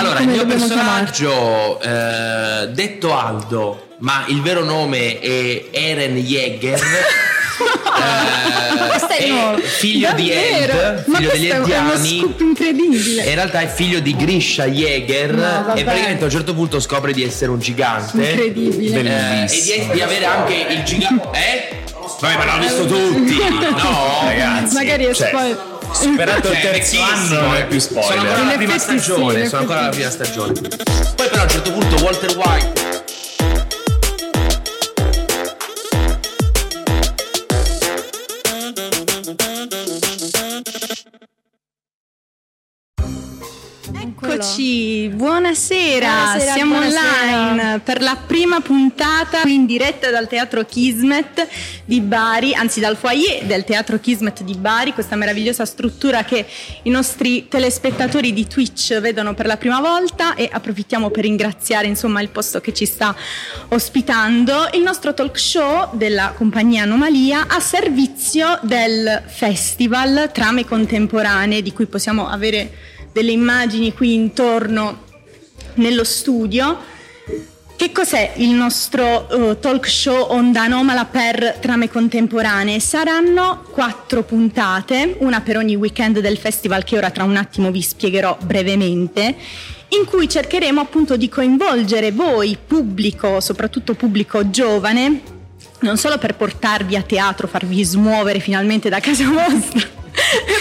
Allora, il mio personaggio, eh, detto Aldo, ma il vero nome è Eren Jäger. eh, figlio di Davvero? Ed, Ma figlio degli Ediani. incredibile. In realtà è figlio di Grisha Jäger No, e praticamente a un certo punto scopre di essere un gigante. Incredibile. Eh, e di, di avere anche il gigante. Eh? Vabbè, ma l'hanno visto tutti! No, Ragazzi, Magari è cioè, spoiler. Superato il Cioè, terzo anno non è più Sono spoiler. ancora alla prima stagione. sono ancora alla prima stagione. Poi, però, a un certo punto, Walter White. Eccoci, buonasera, Buonasera, siamo buonasera. online per la prima puntata qui in diretta dal Teatro Kismet di Bari, anzi dal foyer del Teatro Kismet di Bari, questa meravigliosa struttura che i nostri telespettatori di Twitch vedono per la prima volta e approfittiamo per ringraziare insomma il posto che ci sta ospitando, il nostro talk show della compagnia Anomalia a servizio del festival Trame Contemporanee di cui possiamo avere delle immagini qui intorno nello studio. Che cos'è il nostro eh, talk show Onda Anomala per trame contemporanee? Saranno quattro puntate, una per ogni weekend del festival che ora tra un attimo vi spiegherò brevemente, in cui cercheremo appunto di coinvolgere voi, pubblico, soprattutto pubblico giovane, non solo per portarvi a teatro, farvi smuovere finalmente da casa vostra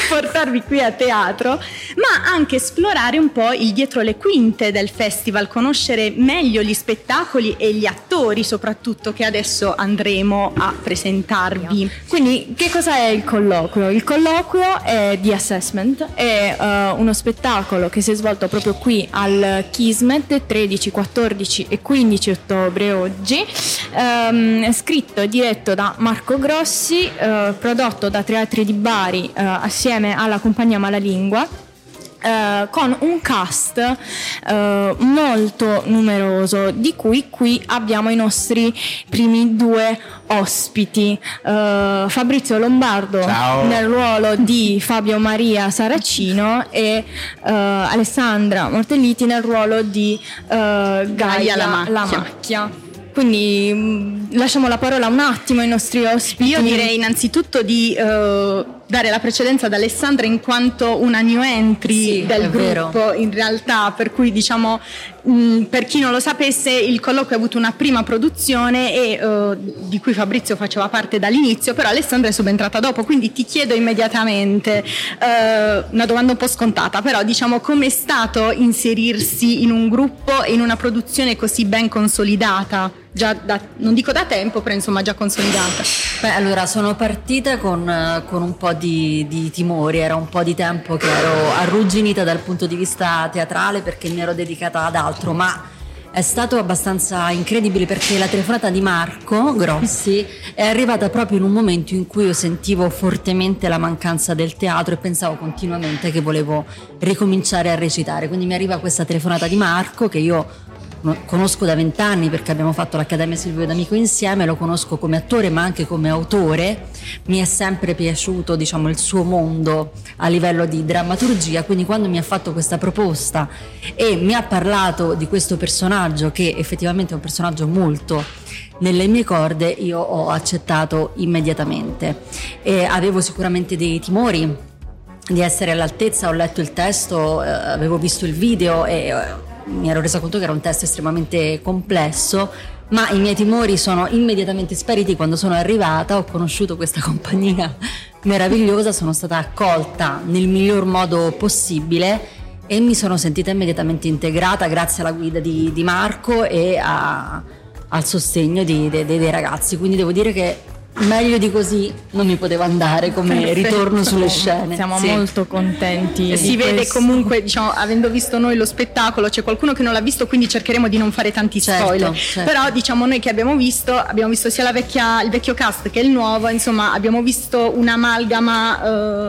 portarvi qui a teatro, ma anche esplorare un po' il dietro le quinte del festival, conoscere meglio gli spettacoli e gli attori soprattutto che adesso andremo a presentarvi. Quindi, che cosa è il colloquio? Il colloquio è di assessment, è eh, uno spettacolo che si è svolto proprio qui al Kismet 13, 14 e 15 ottobre oggi, è scritto e diretto da Marco Grossi, eh, prodotto da Teatri di Bari eh, assieme alla compagnia Malalingua. eh, con un cast eh, molto numeroso di cui qui abbiamo i nostri primi due ospiti Eh, Fabrizio Lombardo Ciao. nel ruolo di Fabio Maria Saracino e Alessandra Mortelliti nel ruolo di eh, Gaia, La la Macchia. Quindi mh, lasciamo la parola un attimo ai nostri ospiti. Io direi innanzitutto di eh, dare la precedenza ad Alessandra in quanto una new entry Sì, del è vero. gruppo in realtà, per cui diciamo mh, per chi non lo sapesse il colloquio ha avuto una prima produzione e, eh, di cui Fabrizio faceva parte dall'inizio, però Alessandra è subentrata dopo, quindi ti chiedo immediatamente eh, una domanda un po' scontata, però diciamo com'è stato inserirsi in un gruppo e in una produzione così ben consolidata? Già da, non dico da tempo, però insomma già consolidata. Beh, allora sono partita con, con un po' di, di timori, era un po' di tempo che ero arrugginita dal punto di vista teatrale perché mi ero dedicata ad altro, ma è stato abbastanza incredibile perché la telefonata di Marco Grossi è arrivata proprio in un momento in cui io sentivo fortemente la mancanza del teatro e pensavo continuamente che volevo ricominciare a recitare. Quindi mi arriva questa telefonata di Marco che io conosco da vent'anni perché abbiamo fatto l'Accademia Silvio D'Amico insieme, lo conosco come attore ma anche come autore, mi è sempre piaciuto diciamo, il suo mondo a livello di drammaturgia, quindi quando mi ha fatto questa proposta e mi ha parlato di questo personaggio che effettivamente è un personaggio molto nelle mie corde, io ho accettato immediatamente. E avevo sicuramente dei timori di essere all'altezza, ho letto il testo, eh, avevo visto il video e eh, mi ero resa conto che era un testo estremamente complesso, ma i miei timori sono immediatamente spariti quando sono arrivata, ho conosciuto questa compagnia meravigliosa, sono stata accolta nel miglior modo possibile e mi sono sentita immediatamente integrata grazie alla guida di, di Marco e a- al sostegno di- de- de- dei ragazzi, quindi devo dire che meglio di così non mi poteva andare come Perfetto. ritorno sulle scene. Siamo Sì. molto contenti. Si vede questo. comunque, diciamo, avendo visto noi lo spettacolo, c'è qualcuno che non l'ha visto, quindi cercheremo di non fare tanti Certo, spoiler. certo. Però diciamo noi che abbiamo visto, abbiamo visto sia la vecchia, il vecchio cast che il nuovo, insomma, abbiamo visto un'amalgama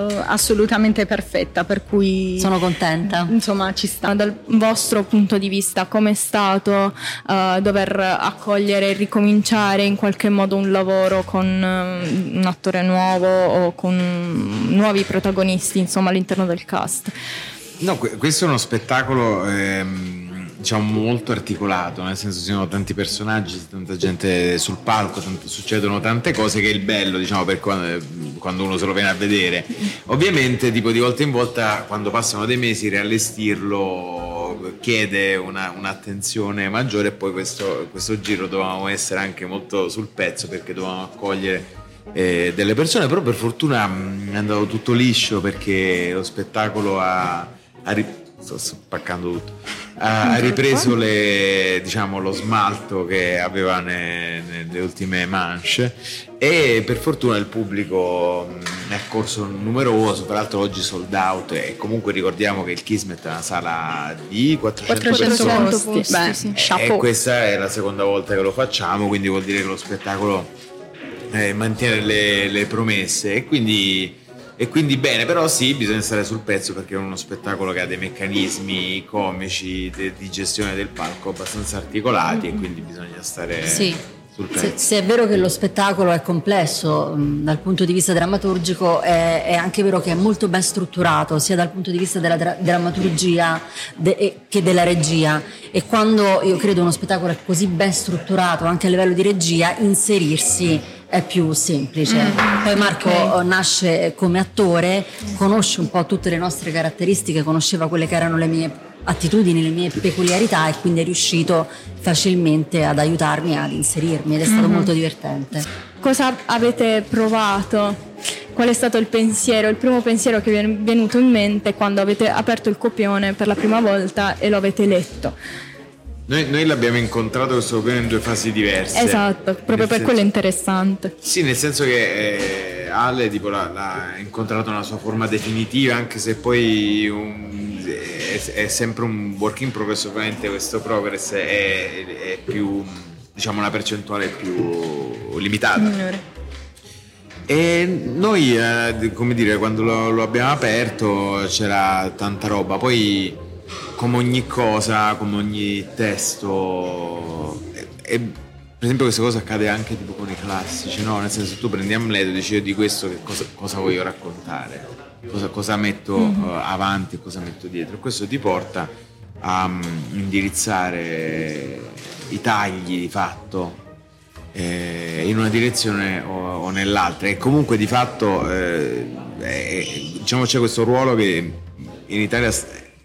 eh, assolutamente perfetta, per cui Sono contenta. insomma ci sta. Dal vostro punto di vista, com'è stato eh, dover accogliere e ricominciare in qualche modo un lavoro con un attore nuovo o con nuovi protagonisti, insomma, all'interno del cast? No, questo è uno spettacolo ehm, diciamo molto articolato, nel senso ci sono tanti personaggi, tanta gente sul palco, tanto, succedono tante cose che è il bello, diciamo, per quando, quando, uno se lo viene a vedere. Ovviamente, tipo di volta in volta, quando passano dei mesi, riallestirlo chiede una, un'attenzione maggiore e poi questo, questo giro dovevamo essere anche molto sul pezzo perché dovevamo accogliere eh, delle persone, però per fortuna mm, è andato tutto liscio perché lo spettacolo ha, ha ri- sto spaccando tutto, ha, ripreso le, diciamo, lo smalto che aveva ne, nelle ultime manche e per fortuna il pubblico è accorso numeroso, tra l'altro oggi sold out e comunque ricordiamo che il Kismet è una sala di 400, 400 persone posti. Beh, sì. e questa è la seconda volta che lo facciamo, quindi vuol dire che lo spettacolo eh, mantiene le, le, promesse e quindi, e quindi bene, però sì, bisogna stare sul pezzo perché è uno spettacolo che ha dei meccanismi comici de, di gestione del palco abbastanza articolati e quindi bisogna stare... Sì. Se, se, è vero che lo spettacolo è complesso mh, dal punto di vista drammaturgico, è, è, anche vero che è molto ben strutturato, sia dal punto di vista della dra- drammaturgia de- che della regia. E quando io credo uno spettacolo è così ben strutturato, anche a livello di regia, inserirsi è più semplice. Mm, Poi Marco okay. nasce come attore, conosce un po' tutte le nostre caratteristiche, conosceva quelle che erano le mie attitudini, le mie peculiarità e quindi è riuscito facilmente ad aiutarmi ad inserirmi ed è stato mm-hmm. molto divertente. Cosa avete provato? Qual è stato il pensiero, il primo pensiero che vi è venuto in mente quando avete aperto il copione per la prima volta e lo avete letto? Noi, noi, l'abbiamo incontrato questo copione in due fasi diverse. Esatto, proprio per senso, quello è interessante. Sì, nel senso che eh, Ale tipo, l'ha, l'ha, incontrato nella sua forma definitiva, anche se poi un, è, è, sempre un work in progress, ovviamente questo progress è, è più, diciamo, una percentuale più limitata. Minore. E noi, eh, come dire, quando lo, lo abbiamo aperto c'era tanta roba, poi come ogni cosa, come ogni testo. E, e, per esempio questa cosa accade anche tipo con i classici, no? Nel senso tu prendi Amleto e dici io di questo che cosa, cosa voglio raccontare, cosa, cosa metto mm-hmm. uh, avanti e cosa metto dietro. Questo ti porta a um, indirizzare i tagli di fatto eh, in una direzione o, o, nell'altra e comunque di fatto eh, eh, diciamo c'è questo ruolo che in Italia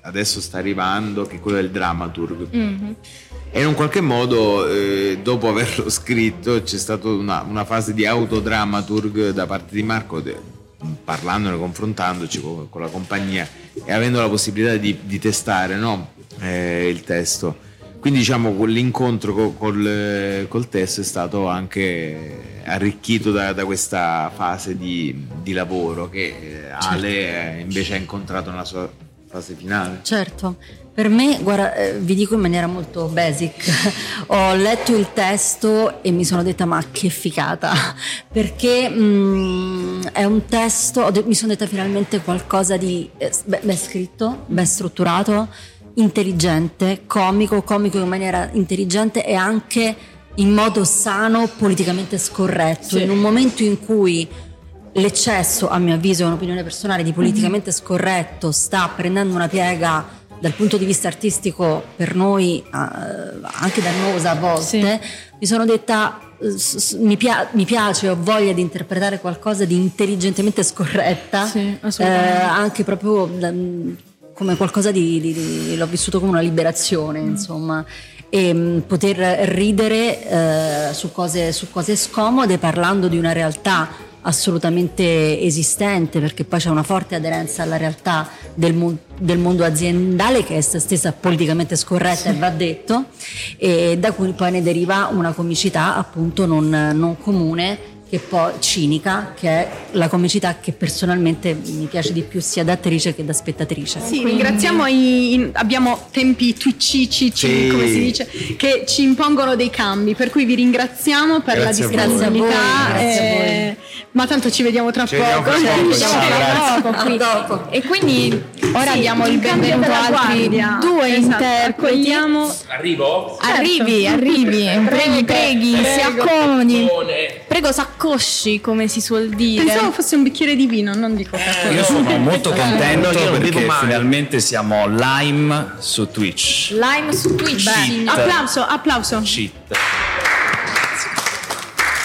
adesso sta arrivando, che è quello del dramaturg. Mm-hmm. E in un qualche modo, eh, dopo averlo scritto, c'è stata una, una, fase di autodramaturg da parte di Marco, de, parlandone, confrontandoci con, con, la compagnia e avendo la possibilità di, di testare no? eh, il testo. Quindi diciamo l'incontro col, col, col, testo è stato anche arricchito da, da questa fase di, di lavoro che eh, Ale certo. invece ha incontrato nella sua fase finale. Certo, per me, guarda, eh, vi dico in maniera molto basic, ho letto il testo e mi sono detta ma che ficata, perché mh, mm, è un testo, de- mi sono detta finalmente qualcosa di eh, ben scritto, ben strutturato, intelligente, comico, comico in maniera intelligente e anche in modo sano, politicamente scorretto, sì. in un momento in cui l'eccesso, a mio avviso, è un'opinione personale, di politicamente mhm. scorretto sta prendendo una piega dal punto di vista artistico per noi uh, anche dannosa a volte, sì. mi sono detta mi, pia- mi, piace, ho voglia di interpretare qualcosa di intelligentemente scorretta, sì, eh, anche proprio da, come qualcosa di, di, di, l'ho vissuto come una liberazione, mm. insomma e mm, poter ridere eh, su, cose, su cose scomode parlando di una realtà assolutamente esistente perché poi c'è una forte aderenza alla realtà del, mo- del mondo aziendale che è stessa politicamente scorretta sì. e va detto e da cui poi ne deriva una comicità appunto non, non comune che poi cinica, che è la comicità che personalmente mi piace di più sia da attrice che da spettatrice. Sì, Quindi... ringraziamo i, abbiamo tempi twitchici, sì. come si dice, che ci impongono dei cambi, per cui vi ringraziamo per Grazie la disponibilità. A. Eh, Ma tanto ci vediamo tra Ci vediamo poco. fra poco, Ci vediamo grazie. tra poco qui. dopo. E quindi ora Sì, abbiamo il benvenuto della altri due Esatto, interpreti. Arrivo? Arrivi, arrivi, preghi, preghi, si accomodi. Prego, s'accosci, come si suol dire. Pensavo fosse un bicchiere di vino, non di Coca-Cola. Io sono molto contento non bevo perché finalmente siamo live su Twitch. Lime su Twitch. Cheat. Applauso, applauso. Cheat.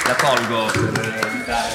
La tolgo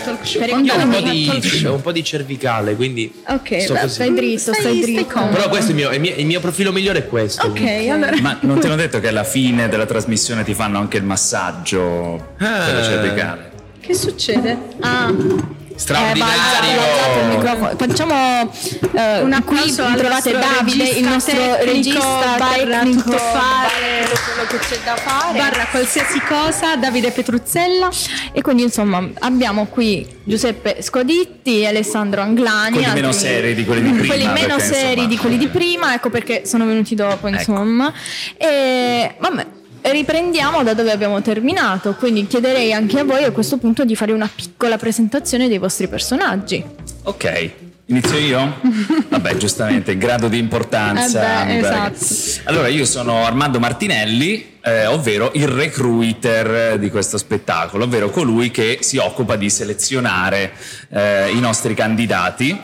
per Per Io ho un po' di, ho un po' di cervicale, quindi Ok, sto beh, così. Stai dritto, stai dritto. comodo. Però questo è il mio, il mio- il mio profilo migliore è questo. Ok, allora. Ma non ti hanno detto che alla fine della trasmissione ti fanno anche il massaggio per la Ah. cervicale? Che succede? Ah, Eh, Straordinario. microfono. Facciamo eh, Un qui trovate Davide, il nostro tecnico, regista barra tecnico, tutto fare. barra quello che c'è da fare. barra qualsiasi cosa, Davide Petruzzella. E quindi insomma abbiamo qui Giuseppe Scoditti e Alessandro Anglani. Quelli altri- meno seri di quelli di prima, Quelli meno perché, seri insomma, di quelli di prima, ecco perché sono venuti dopo insomma. E vabbè. Riprendiamo da dove abbiamo terminato, quindi chiederei anche a voi a questo punto di fare una piccola presentazione dei vostri personaggi. Ok, inizio io? Vabbè, giustamente, grado di importanza. Eh beh, esatto. Allora, io sono Armando Martinelli, eh, ovvero il recruiter di questo spettacolo, ovvero colui che si occupa di selezionare eh, i nostri candidati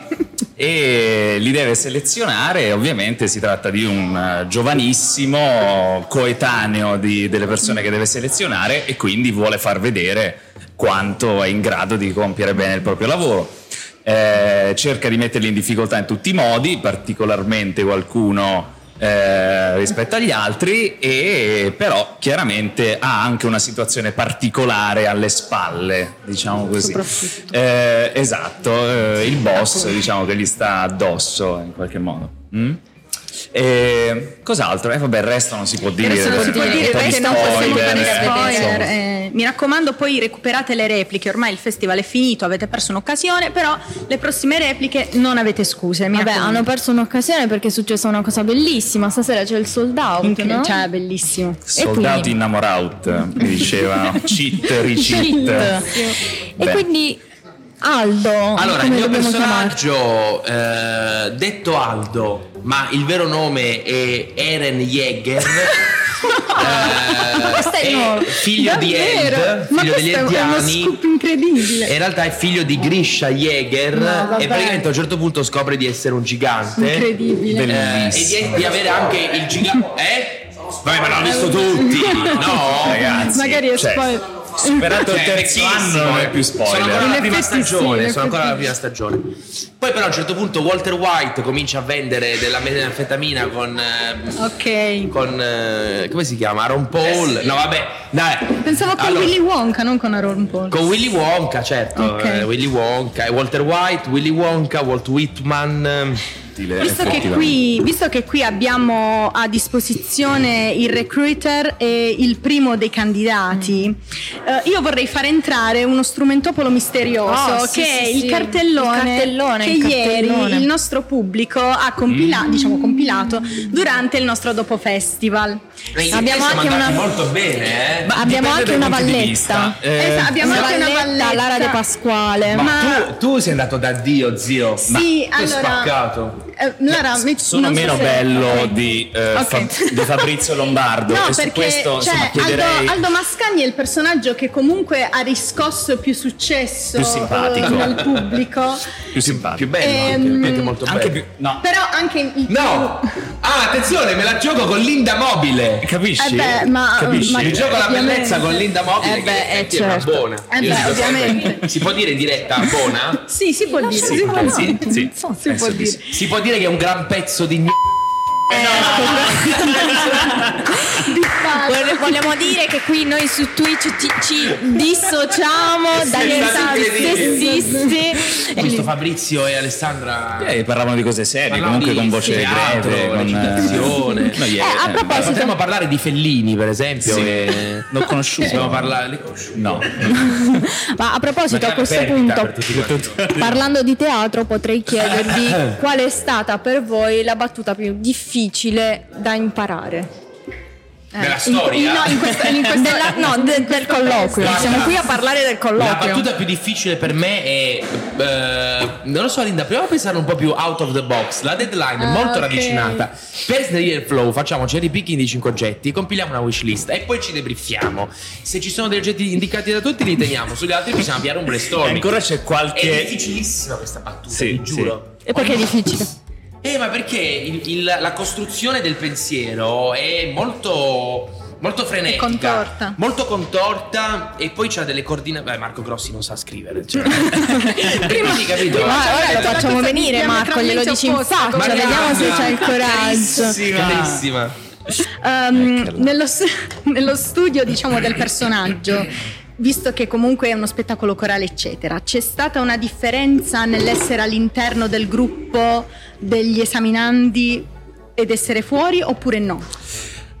e li deve selezionare. Ovviamente si tratta di un eh, giovanissimo coetaneo di- delle persone che deve selezionare e quindi vuole far vedere quanto è in grado di compiere bene il proprio lavoro. Eh, cerca di metterli in difficoltà in tutti i modi, particolarmente qualcuno eh, rispetto agli altri, e però chiaramente ha anche una situazione particolare alle spalle, diciamo così. Eh, esatto, eh, il boss diciamo che gli sta addosso in qualche modo. Mm? E cos'altro? Eh, vabbè, il resto non si può dire. Adesso non si può dire perché non possiamo fare spoiler. eh. mi raccomando, poi recuperate le repliche. Ormai il festival è finito, avete perso un'occasione, però le prossime repliche non avete scuse. Mi Vabbè, raccomando. hanno perso un'occasione perché è successa una cosa bellissima. Stasera c'è il sold out, Incre- no? Cioè, bellissimo. Soldati quindi- innamoraut, mi dicevano. Cheat, Cheat. recheat. E Beh. quindi Aldo, Allora, il mio personaggio, eh, detto Aldo, ma il vero nome è Eren Jäger. eh, figlio di Davvero? Ed, Ma figlio degli incredibile. In realtà è figlio di Grisha Jäger vabbè. e praticamente a un certo punto scopre di essere un gigante. Incredibile. Eh, e di, di avere anche il gigante. Eh? Vabbè, ma l'hanno visto tutti, no? Ragazzi, Magari è cioè, spoiler. Superato il Cioè, terzo anno non è eh. più Sono ancora spoiler. alla prima sì, stagione, in sono ancora alla prima stagione. Poi però a un certo punto Walter White comincia a vendere della metanfetamina con eh, Ok. con eh, come si chiama? Aaron Paul. No, vabbè, dai. Pensavo con Allora, Willy Wonka, non con Aaron Paul. con Willy Wonka, certo, Ok. eh, Willy Wonka, e Walter White, Willy Wonka, Walt Whitman. Ehm, Visto che, qui, visto che qui abbiamo a disposizione il recruiter e il primo dei candidati, eh, io vorrei far entrare uno strumentopolo misterioso Oh, che sì, è il sì. cartellone, Il cartellone, che il ieri cartellone. il nostro pubblico ha compila- diciamo, compilato durante il nostro dopo festival. In Abbiamo anche una- molto bene, eh. Ma Abbiamo anche una valletta. Eh, Esatto, abbiamo Una anche una valletta. Lara De Pasquale. Ma, Ma- tu, tu sei andato da Dio, zio. Sì, Ma allora- spaccato. Eh, Lara, mi- sono non so meno se- bello di, eh, Ok. Fa- di Fabrizio Lombardo No, e su perché questo cioè, insomma, chiederei Aldo, Aldo Mascagni è il personaggio che comunque ha riscosso più successo Più simpatico. eh, dal pubblico. più simpatico. Più bello, anche, Ehm, anche molto Anche bello. più no, Però anche il No! Ah, attenzione, me la gioco con Linda Mobile. Capisci? Eh beh, ma- Capisci? ma- Mi gioco la bellezza con Linda Mobile. Eh beh, eh, è una certo. buona. Eh beh, ovviamente. Si può dire in diretta buona? Sì, si può dire. Si può dire che è un gran pezzo di Vogliamo- Vogliamo dire che qui noi su Twitch ci, ci dissociamo dagli sessisti. Questo Fabrizio e Alessandra Eh, parlavano di cose serie, parlavano comunque di con voce teatro, greve, con recitazione. No, ieri- Eh, a eh, proposito- Potremmo parlare di Fellini, per esempio. Sì. e- L'ho conosciuto. Possiamo parlare. No. Ma a proposito, a Magari questo punto, parlando di teatro, potrei chiedervi qual è stata per voi la battuta più difficile da imparare. Nella in- storia? no, in questo, in questo- Della- no, de- del colloquio. Guarda, Siamo qui a parlare del La colloquio. battuta più difficile per me è. eh, non lo so, Linda, proviamo a pensare un po' più out of the box. La deadline è Ah, molto ok. ravvicinata. Per snellire il flow, facciamo cherry picking di 5 oggetti, compiliamo una wishlist e poi ci debriefiamo. Se ci sono degli oggetti indicati da tutti, li teniamo. Sugli altri possiamo avviare un E brainstorming. ancora c'è È qualche. difficilissima questa battuta, Sì, vi giuro. E perché è difficile? Eh, ma perché il- il- la costruzione del pensiero è molto. Molto frenetica, contorta. molto contorta, e poi c'ha delle coordinate. Beh, Marco Grossi non sa scrivere. Cioè. Quindi, capito? Ma ora lo facciamo venire, Marco, glielo dici in faccia, come vediamo se c'è il coraggio. Carissima. Carissima. Ehm, nello, nello studio diciamo del personaggio visto che comunque è uno spettacolo corale eccetera. C'è stata una differenza nell'essere all'interno del gruppo degli esaminandi ed essere fuori oppure no?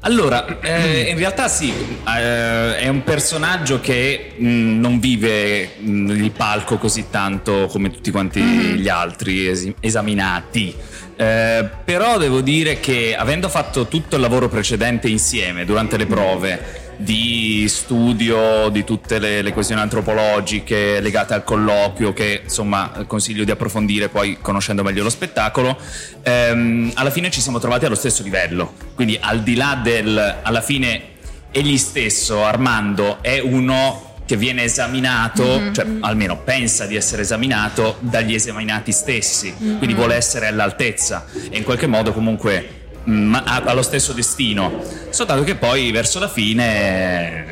Allora, eh, in realtà sì, eh, è un personaggio che mh, non vive mh, il palco così tanto come tutti quanti gli altri esi- esaminati. Eh, però devo dire che avendo fatto tutto il lavoro precedente insieme durante le prove di studio di tutte le, le questioni antropologiche legate al colloquio che insomma consiglio di approfondire poi conoscendo meglio lo spettacolo. Ehm, alla fine ci siamo trovati allo stesso livello. Quindi al di là del alla fine egli stesso Armando è uno che viene esaminato, cioè almeno pensa di essere esaminato dagli esaminati stessi, quindi vuole essere all'altezza. E in qualche modo comunque mm, ha, ha lo stesso destino, soltanto che poi verso la fine...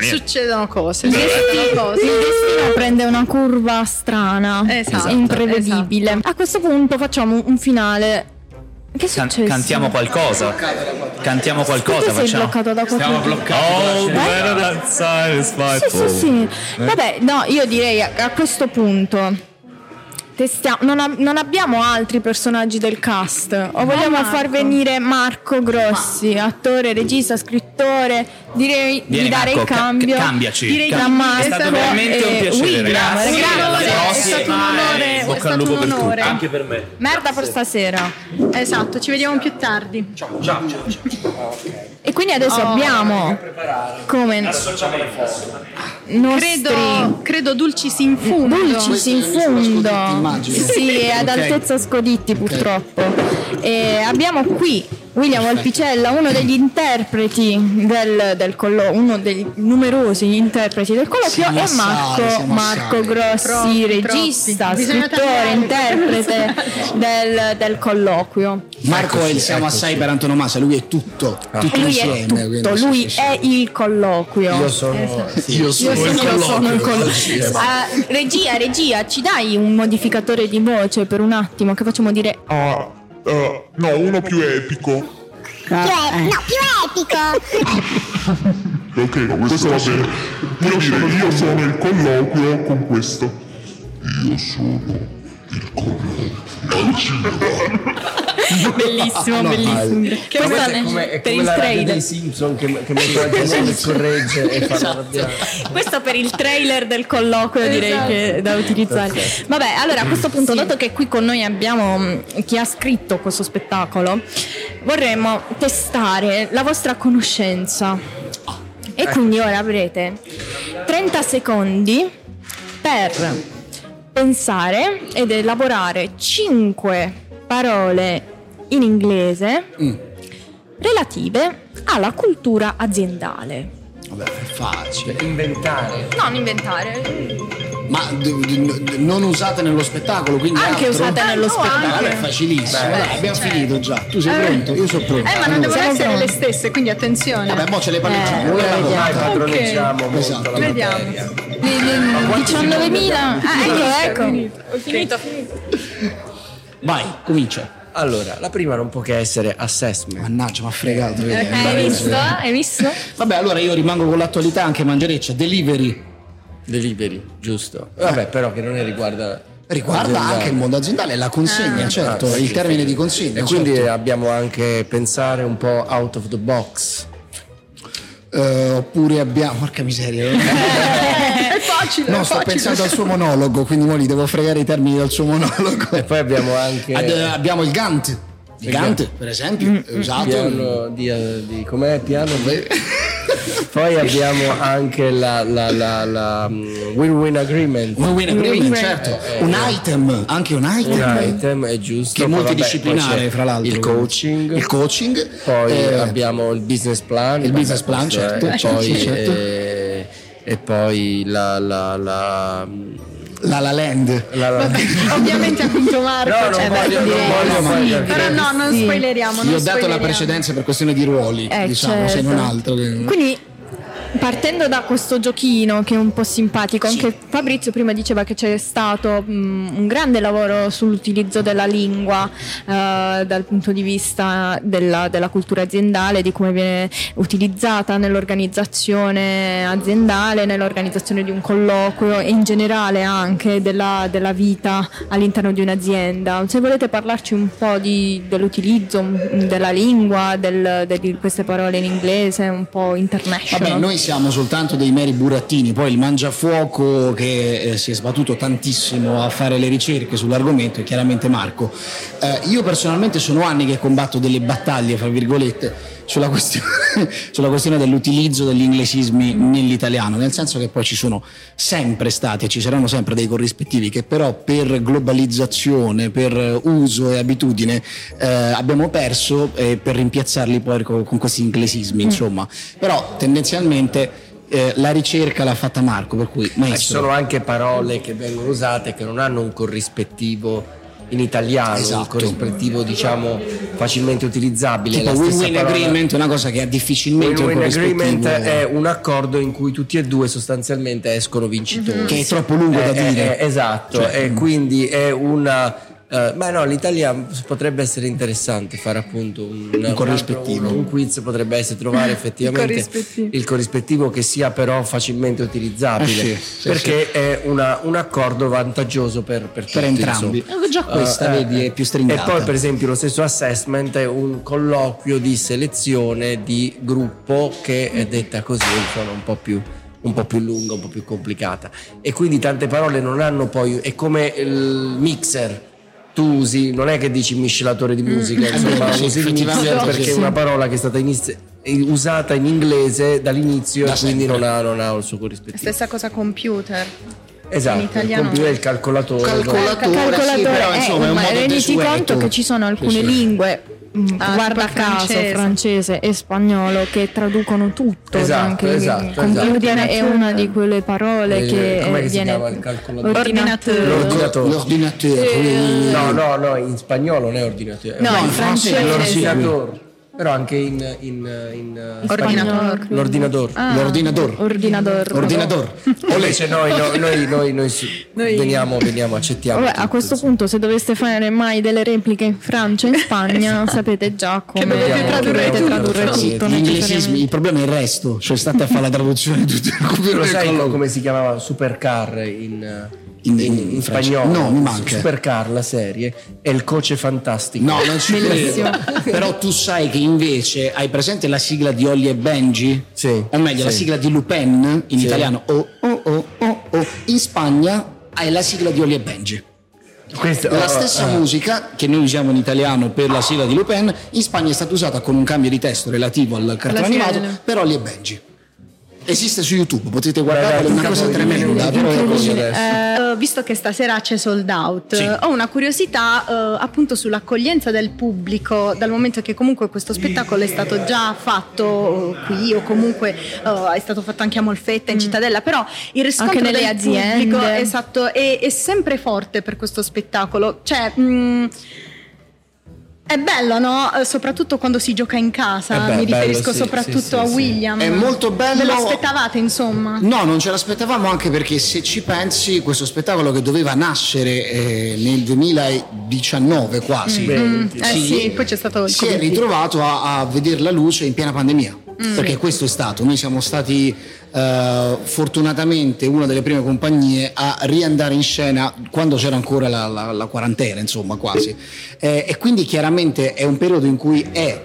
eh, succedono cose Il succedono destino, cose. il destino prende una curva strana, Esatto, imprevedibile. A questo punto facciamo un finale. Che can- cantiamo qualcosa, cantiamo qualcosa, sei facciamo... bloccato da Stiamo qualcuno. bloccati. Oh, better outside is Sì, sì, sì. Vabbè, no, io direi a, a questo punto. Testiamo, non, ab- non abbiamo altri personaggi del cast. O vogliamo far venire Marco Grossi, attore, regista, scrittore, direi Vieni, di dare Marco, il ca- cambio. cambiaci. Direi Ca- da è stato veramente un piacere, grazie. Grazie, è stato un onore, è bocca al stato lupo un per tutti. onore. Anche per me. Merda per stasera. esatto ci vediamo più tardi Ciao, ciao, ciao. ciao. E quindi adesso Oh. abbiamo come credo, credo dulcis in fundo Dulcis in fundo. Sì, è ad altezza Scoditti purtroppo. E abbiamo qui William Volpicella, uno degli interpreti del, del colloquio, uno dei numerosi interpreti del colloquio, e Marco, Marco. Grossi, Troppi, regista, troppi. Scrittore, interprete del, del colloquio. Marco è il siamo assai per antonomasia, lui è tutto, tutto Lui insieme. è tutto, sì, lui sì, sì. è il colloquio. Io sono, Io sono, Io il sono, sono il colloquio. colloquio. Ah, regia, regia, ci dai un modificatore di voce per un attimo che facciamo dire Ah, eh, no, uno più epico. no, più epico. Ok, questo va bene. Io dire, io sono il colloquio con questo. Io sono il colloquio. bellissimo, bellissimo. Che Questa è come, è per il trailer. dei Simpson che, che mette la gente e corregge e fa arrabbiare. Questo per il trailer del colloquio direi Esatto. che è da utilizzare. Vabbè, allora a questo punto, dato che qui con noi abbiamo mh, chi ha scritto questo spettacolo, vorremmo testare la vostra conoscenza. E quindi ora avrete 30 secondi per pensare ed elaborare 5 parole in inglese relative alla cultura aziendale. Vabbè, è facile. Inventare. Non inventare, Ma d- d- non usate nello spettacolo, quindi Anche altro? usate nello Ah, spettacolo. Vabbè, è facilissimo. Dai, abbiamo finito già. Tu sei pronto? Io sono pronto. eh ma non devono Allora, essere pronti. le stesse quindi attenzione Vabbè, mo ce le Eh, Ora vediamo. Dai, padroneggiamo molto Esatto. la vediamo materia. 19.000. Ah, ecco, ecco. Ho finito, ho finito. Vai, comincia. Allora, la prima non può che essere assessment. Mannaggia, mi ha fregato. vedi? Hai visto? Hai visto? Vabbè, allora io rimango con l'attualità anche mangereccia. Delivery. Delivery, giusto. Vabbè, però che non ne riguarda. Riguarda l'azienda. anche il mondo aziendale, la consegna, certo, Ah, sì, il termine sì. di consegna. E quindi certo. abbiamo anche pensare un po' out of the box. Eh, oppure abbiamo. Porca miseria. facile No, è sto facile. pensando al suo monologo, quindi mo li devo fregare i termini del suo monologo. E poi abbiamo anche. Ad- eh, abbiamo il Gantt. Gigante, per esempio, è usato. Piano di, di com'è piano? Poi abbiamo anche la, la, la, la mm, win-win agreement. Win-win agreement, certo. Un item, anche un item. Un item, è giusto. Che è vabbè, multidisciplinare, fra l'altro. Il coaching. Il coaching. Poi eh, abbiamo il business plan. il business plan, questo è, certo. E Sì, poi, certo. eh, e poi la... la, la La La Land. la- la- Ovviamente ha vinto Marco, No, non cioè, voglio- beh, non voglio Sì, perché- Però no, non Sì. spoileriamo. Gli non ho dato la precedenza per questione di ruoli, Eh, diciamo, se certo. non altro. che- Quindi partendo da questo giochino che è un po' simpatico, Sì. anche Fabrizio prima diceva che c'è stato un grande lavoro sull'utilizzo della lingua eh, dal punto di vista della, della cultura aziendale, di come viene utilizzata nell'organizzazione aziendale, nell'organizzazione di un colloquio e in generale anche della, della vita all'interno di un'azienda. Se volete parlarci un po' di- dell'utilizzo della lingua, del- de- di queste parole in inglese, un po' international. Vabbè, noi siamo soltanto dei meri burattini, poi il mangiafuoco che eh, si è sbattuto tantissimo a fare le ricerche sull'argomento è chiaramente Marco. Eh, io personalmente sono anni che combatto delle battaglie, fra virgolette, sulla questione, sulla questione dell'utilizzo degli inglesismi nell'italiano, nel senso che poi ci sono sempre stati e ci saranno sempre dei corrispettivi che però per globalizzazione, per uso e abitudine eh, abbiamo perso eh, per rimpiazzarli poi con, questi inglesismi, insomma. Però tendenzialmente eh, la ricerca l'ha fatta Marco, per cui Ci maestro. sono anche parole che vengono usate che non hanno un corrispettivo in italiano, un Esatto. corrispettivo diciamo facilmente utilizzabile. Tipo win-win parola- agreement è una cosa che ha difficilmente un Win-win agreement corrispettivo è un accordo in cui tutti e due sostanzialmente escono vincitori. che è troppo lungo da Eh, dire. eh, esatto, Cioè, e mm. quindi è una. Eh, ma no, l'Italia potrebbe essere interessante fare appunto un, un corrispettivo. altro- Un, un quiz potrebbe essere trovare effettivamente corrispettivo. il corrispettivo che sia però facilmente utilizzabile Eh sì, sì, perché è una- un accordo vantaggioso per, per, tutti, entrambi. insomma. Eh, già questa, Eh, vedi, è più stringata. E poi per esempio lo stesso assessment è un colloquio di selezione di gruppo che è detta così, insomma un po' più un po' più lunga, un po' più complicata e quindi tante parole non hanno poi è come il mixer tu usi, non è che dici miscelatore di musica, insomma, vero, sì, usi mixer sì, perché è una parola che è stata inizi- usata in inglese dall'inizio Da e quindi non ha, non ha il suo corrispettivo. Stessa cosa computer. Esatto, in italiano. il computer è il calcolatore. Calcolatore. no? Calcolatore, sì, però, eh, insomma, è un ma modo renditi desueto. conto che ci sono alcune Sì, sì. lingue mm, Ah, guarda caso francese. francese e spagnolo che traducono tutto Esatto, anche esatto, computer esatto. è una di quelle parole Eh, che eh, che si viene chiama il calcolatore? ordinatore L'ordinatore. L'ordinatore. oui. No, no, no, in spagnolo non è ordinatore. No, in in francese. francese. L'ordinatore. Però anche in, in, in, in Ordinatore. spagnolo. L'ordinatore. L'ordinatore. ordinador Ordinatore. Invece noi, noi, noi, noi, noi sì, veniamo, veniamo, accettiamo. Vabbè, a tutto, questo insomma. punto se doveste fare mai delle repliche in Francia e in Spagna sapete già come dovete tradurre tutto. tradurre tutto Gli inglesismi, il problema è il resto, cioè state a fare la traduzione di tutto il Lo sai come si chiamava Supercar in, In- in, in spagnolo? No, mi manca. Supercar, la serie, è il coce fantastico. No, non ci credo. Però tu sai che invece hai presente la sigla di Ollie e Benji? Sì, O meglio, la sì. sigla di Lupin in Sì. italiano oh, oh, oh, oh, oh. In Spagna hai la sigla di Ollie e Benji. Questo- La stessa oh, musica che noi usiamo in italiano per la sigla di Lupin, in Spagna è stata usata con un cambio di testo relativo al cartone animato per Ollie e Benji. Esiste su YouTube, potete guardarlo, dai, è una cosa tremenda. così. Eh, visto che stasera c'è sold out, Sì. eh, ho una curiosità eh, appunto sull'accoglienza del pubblico, dal momento che comunque questo spettacolo è stato già fatto eh, qui o comunque eh, è stato fatto anche a Molfetta, in Cittadella, però il riscontro Anche nelle del aziende. pubblico esatto, è, è sempre forte per questo spettacolo. Cioè, mh, è bello, no? Eh, Soprattutto quando si gioca in casa. Eh beh, Mi bello, riferisco sì, soprattutto sì, sì, a. William. È molto bello. Ve lo aspettavate, insomma? No, non ce l'aspettavamo anche perché se ci pensi questo spettacolo che doveva nascere eh, nel 2019 quasi, Mm, eh sì, poi c'è stato il si è Covid. ritrovato a, a vedere la luce in piena pandemia. Mm. Perché questo è stato, noi siamo stati eh, fortunatamente una delle prime compagnie a riandare in scena quando c'era ancora la, la- la quarantena, insomma quasi. Eh, e quindi chiaramente è un periodo in cui è,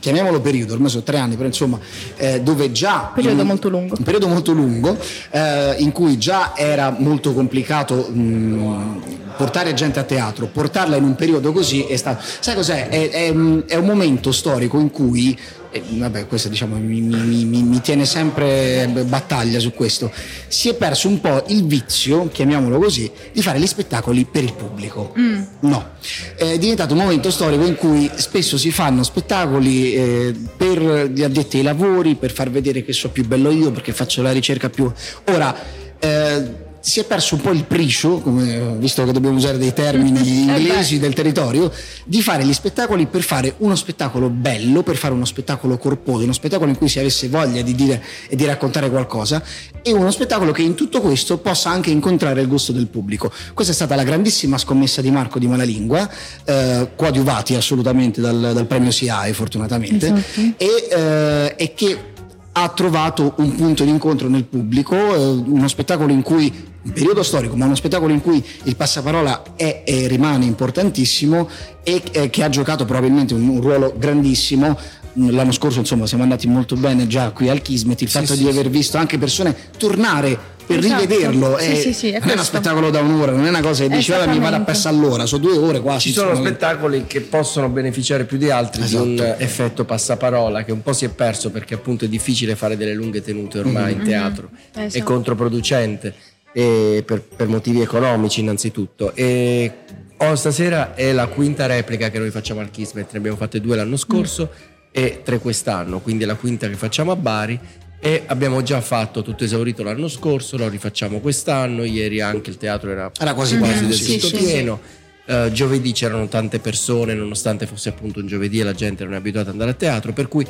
chiamiamolo periodo, ormai sono tre anni, però insomma, eh, dove già... Periodo in- molto lungo. un periodo molto lungo eh, in cui già era molto complicato mh, portare gente a teatro, portarla in un periodo così è stato... Sai cos'è? È, è, è un momento storico in cui e vabbè, questo diciamo mi, mi, mi, mi, tiene sempre battaglia su questo. Si è perso un po' il vizio, chiamiamolo così, di fare gli spettacoli per il pubblico. Mm. No, è diventato un momento storico in cui spesso si fanno spettacoli eh, per gli addetti ai lavori, per far vedere che so più bello io, perché faccio la ricerca più. Ora. Eh, si è perso un po' il priscio, come, visto che dobbiamo usare dei termini Eh inglesi del territorio, di fare gli spettacoli per fare uno spettacolo bello, per fare uno spettacolo corposo, uno spettacolo in cui si avesse voglia di dire e di raccontare qualcosa e uno spettacolo che in tutto questo possa anche incontrare il gusto del pubblico. Questa è stata la grandissima scommessa di Marco di Malalingua, eh, coadiuvati assolutamente dal, dal premio SIAE fortunatamente, Esatto. e, eh, e che ha trovato un punto di incontro nel pubblico, eh, uno spettacolo in cui, un periodo storico, ma uno spettacolo in cui il passaparola è e rimane importantissimo e eh, che ha giocato probabilmente un, un ruolo grandissimo. L'anno scorso, insomma, siamo andati molto bene già qui al Kismet. Il fatto di aver visto anche persone tornare per Esatto. rivederlo Sì, è, sì, sì, è non è uno spettacolo da un'ora, non è una cosa che dici, vabbè, mi vado a pezzo all'ora, sono due ore quasi. Ci sono insomma, spettacoli che possono beneficiare più di altri di un Esatto. eh, effetto passaparola che un po' si è perso perché appunto è difficile fare delle lunghe tenute ormai Mm-hmm. in teatro, è Esatto. controproducente e per, per motivi economici innanzitutto. E oh, stasera è la quinta replica che noi facciamo al Kismet, ne abbiamo fatte due l'anno scorso e tre quest'anno, quindi è la quinta che facciamo a Bari. E abbiamo già fatto tutto esaurito l'anno scorso, lo rifacciamo quest'anno. Ieri anche il teatro era, Era quasi quasi pieno, del sì, tutto sì, sì. pieno. Eh, giovedì c'erano tante persone, nonostante fosse appunto un giovedì e la gente non è abituata ad andare a teatro, per cui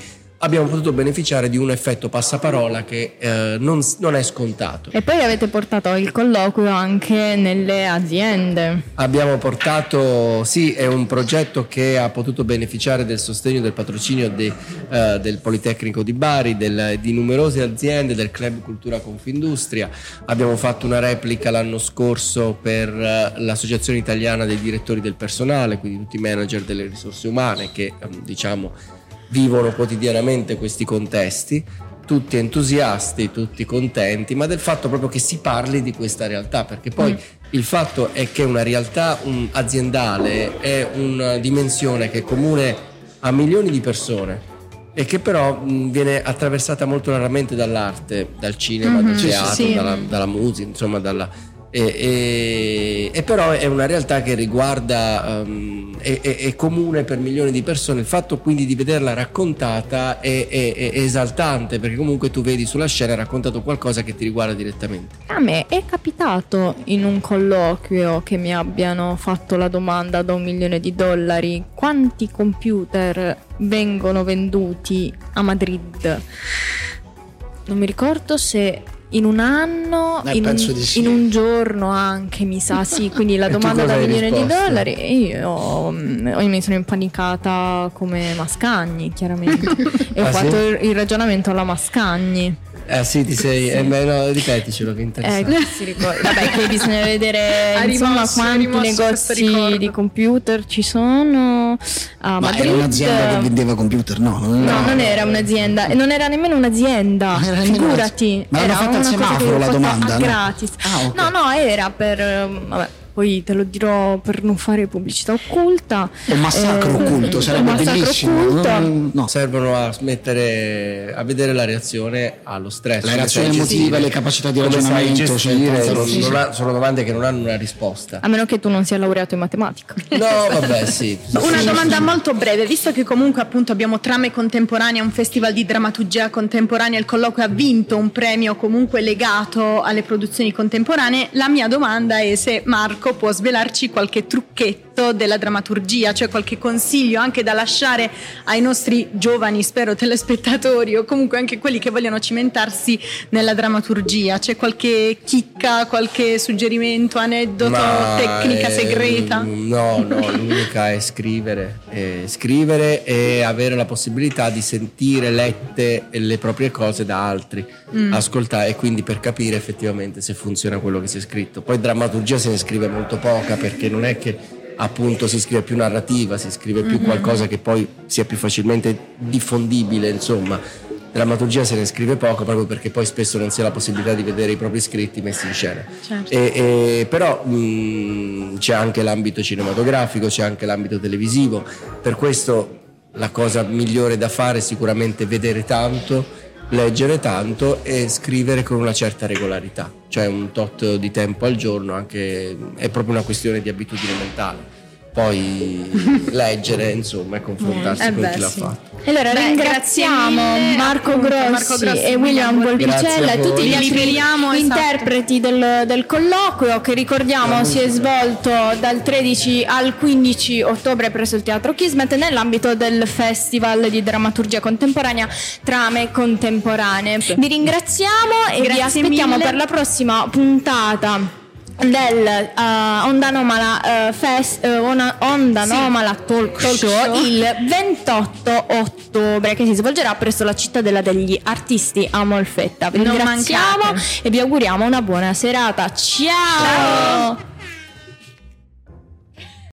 abbiamo potuto beneficiare di un effetto passaparola che eh, non, non è scontato. E poi avete portato il colloquio anche nelle aziende. Abbiamo portato, sì, è un progetto che ha potuto beneficiare del sostegno del patrocinio de- eh, del Politecnico di Bari, del- di numerose aziende, del Club Cultura Confindustria. Abbiamo fatto una replica l'anno scorso per eh, l'Associazione Italiana dei Direttori del Personale, quindi tutti i manager delle risorse umane che ehm, diciamo vivono quotidianamente questi contesti. Tutti entusiasti, tutti contenti, ma del fatto proprio che si parli di questa realtà, perché poi il fatto è che una realtà un- aziendale è una dimensione che è comune a milioni di persone e che però mh, viene attraversata molto raramente dall'arte, dal cinema, dal Sì, sì, teatro, sì. dalla, dalla musica, insomma, dalla, e, e- e però è una realtà che riguarda, ehm, è, è- è comune per milioni di persone. Il fatto quindi di vederla raccontata è- è esaltante perché comunque tu vedi sulla scena raccontato qualcosa che ti riguarda direttamente. A me è capitato in un colloquio che mi abbiano fatto la domanda da un milione di dollari quanti computer vengono venduti a Madrid. Non mi ricordo se in un anno, Eh, in, un, di sì. in un giorno anche, mi sa, sì. Quindi la domanda da milione di risposto? dollari e io, mm, io mi sono impanicata come Mascagni, chiaramente. e ho Ah, sì? fatto il ragionamento alla Mascagni. Eh sì, ti sei. eh, beh, no, ripeticelo che è Eh, interessante. si ricorda. Vabbè, che bisogna vedere insomma quanti negozi di computer ci sono a Ma Madrid. era un'azienda che vendeva computer, no? Non No, non era un'azienda, e non era nemmeno un'azienda. Ah, era nemmeno Figurati, Ma era fatta al una cosa che semaforo la domanda, no? gratis. Ah, ok. No, no, era per ehm, vabbè, poi te lo dirò per non fare pubblicità occulta. Un massacro Eh, occulto, sarebbe massacro bellissimo. occulto. Non- No. Servono a smettere a vedere la reazione allo stress. La reazione emotiva, gestire. le capacità di ragionamento, gestire, cioè, non- sì, non sì. ha- sono domande che non hanno una risposta. A meno che tu non sia laureato in matematica. No, vabbè, sì. Una domanda molto breve, visto che comunque appunto abbiamo trame contemporanee, un festival di drammaturgia contemporanea, il colloquio ha vinto un premio comunque legato alle produzioni contemporanee, la mia domanda è se Marco può svelarci qualche trucchetto della drammaturgia, cioè qualche consiglio anche da lasciare ai nostri giovani, spero, telespettatori o comunque anche quelli che vogliono cimentarsi nella drammaturgia, c'è qualche chicca, qualche suggerimento, aneddoto, Ma, tecnica eh, segreta? No, no, l'unica è scrivere. eh, scrivere e avere la possibilità di sentire lette le proprie cose da altri, Mm. ascoltare e quindi per capire effettivamente se funziona quello che si è scritto. Poi drammaturgia se ne scrive molto poca perché non è che appunto si scrive più narrativa, si scrive Mm-hmm. più qualcosa che poi sia più facilmente diffondibile, insomma. drammaturgia se ne scrive poco proprio perché poi spesso non si ha la possibilità di vedere i propri scritti messi in scena. Certo. E- e- però mh, c'è anche l'ambito cinematografico, c'è anche l'ambito televisivo, per questo la cosa migliore da fare è sicuramente vedere tanto, leggere tanto e scrivere con una certa regolarità, cioè un tot di tempo al giorno, anche, è proprio una questione di abitudine mentale. Poi leggere, insomma, e confrontarsi Eh con beh, chi l'ha sì. fatto. Allora Beh, ringraziamo mille, Marco, appunto, Grossi Marco Grossi e William Volpicella e tutti gli Li altri esatto. interpreti del, del colloquio che ricordiamo si è svolto dal 13 al 15 ottobre presso il Teatro Kismet nell'ambito del Festival di Drammaturgia Contemporanea Trame Contemporanee. Vi ringraziamo e vi Grazie aspettiamo mille. per la prossima puntata del eh, Onda Anomala eh, Fest- eh, Ona- Onda Anomala Talk, Talk Show, Show. il 28 ottobre che si svolgerà presso la cittadella degli artisti a Molfetta. Vi ringraziamo e vi auguriamo una buona serata. Ciao.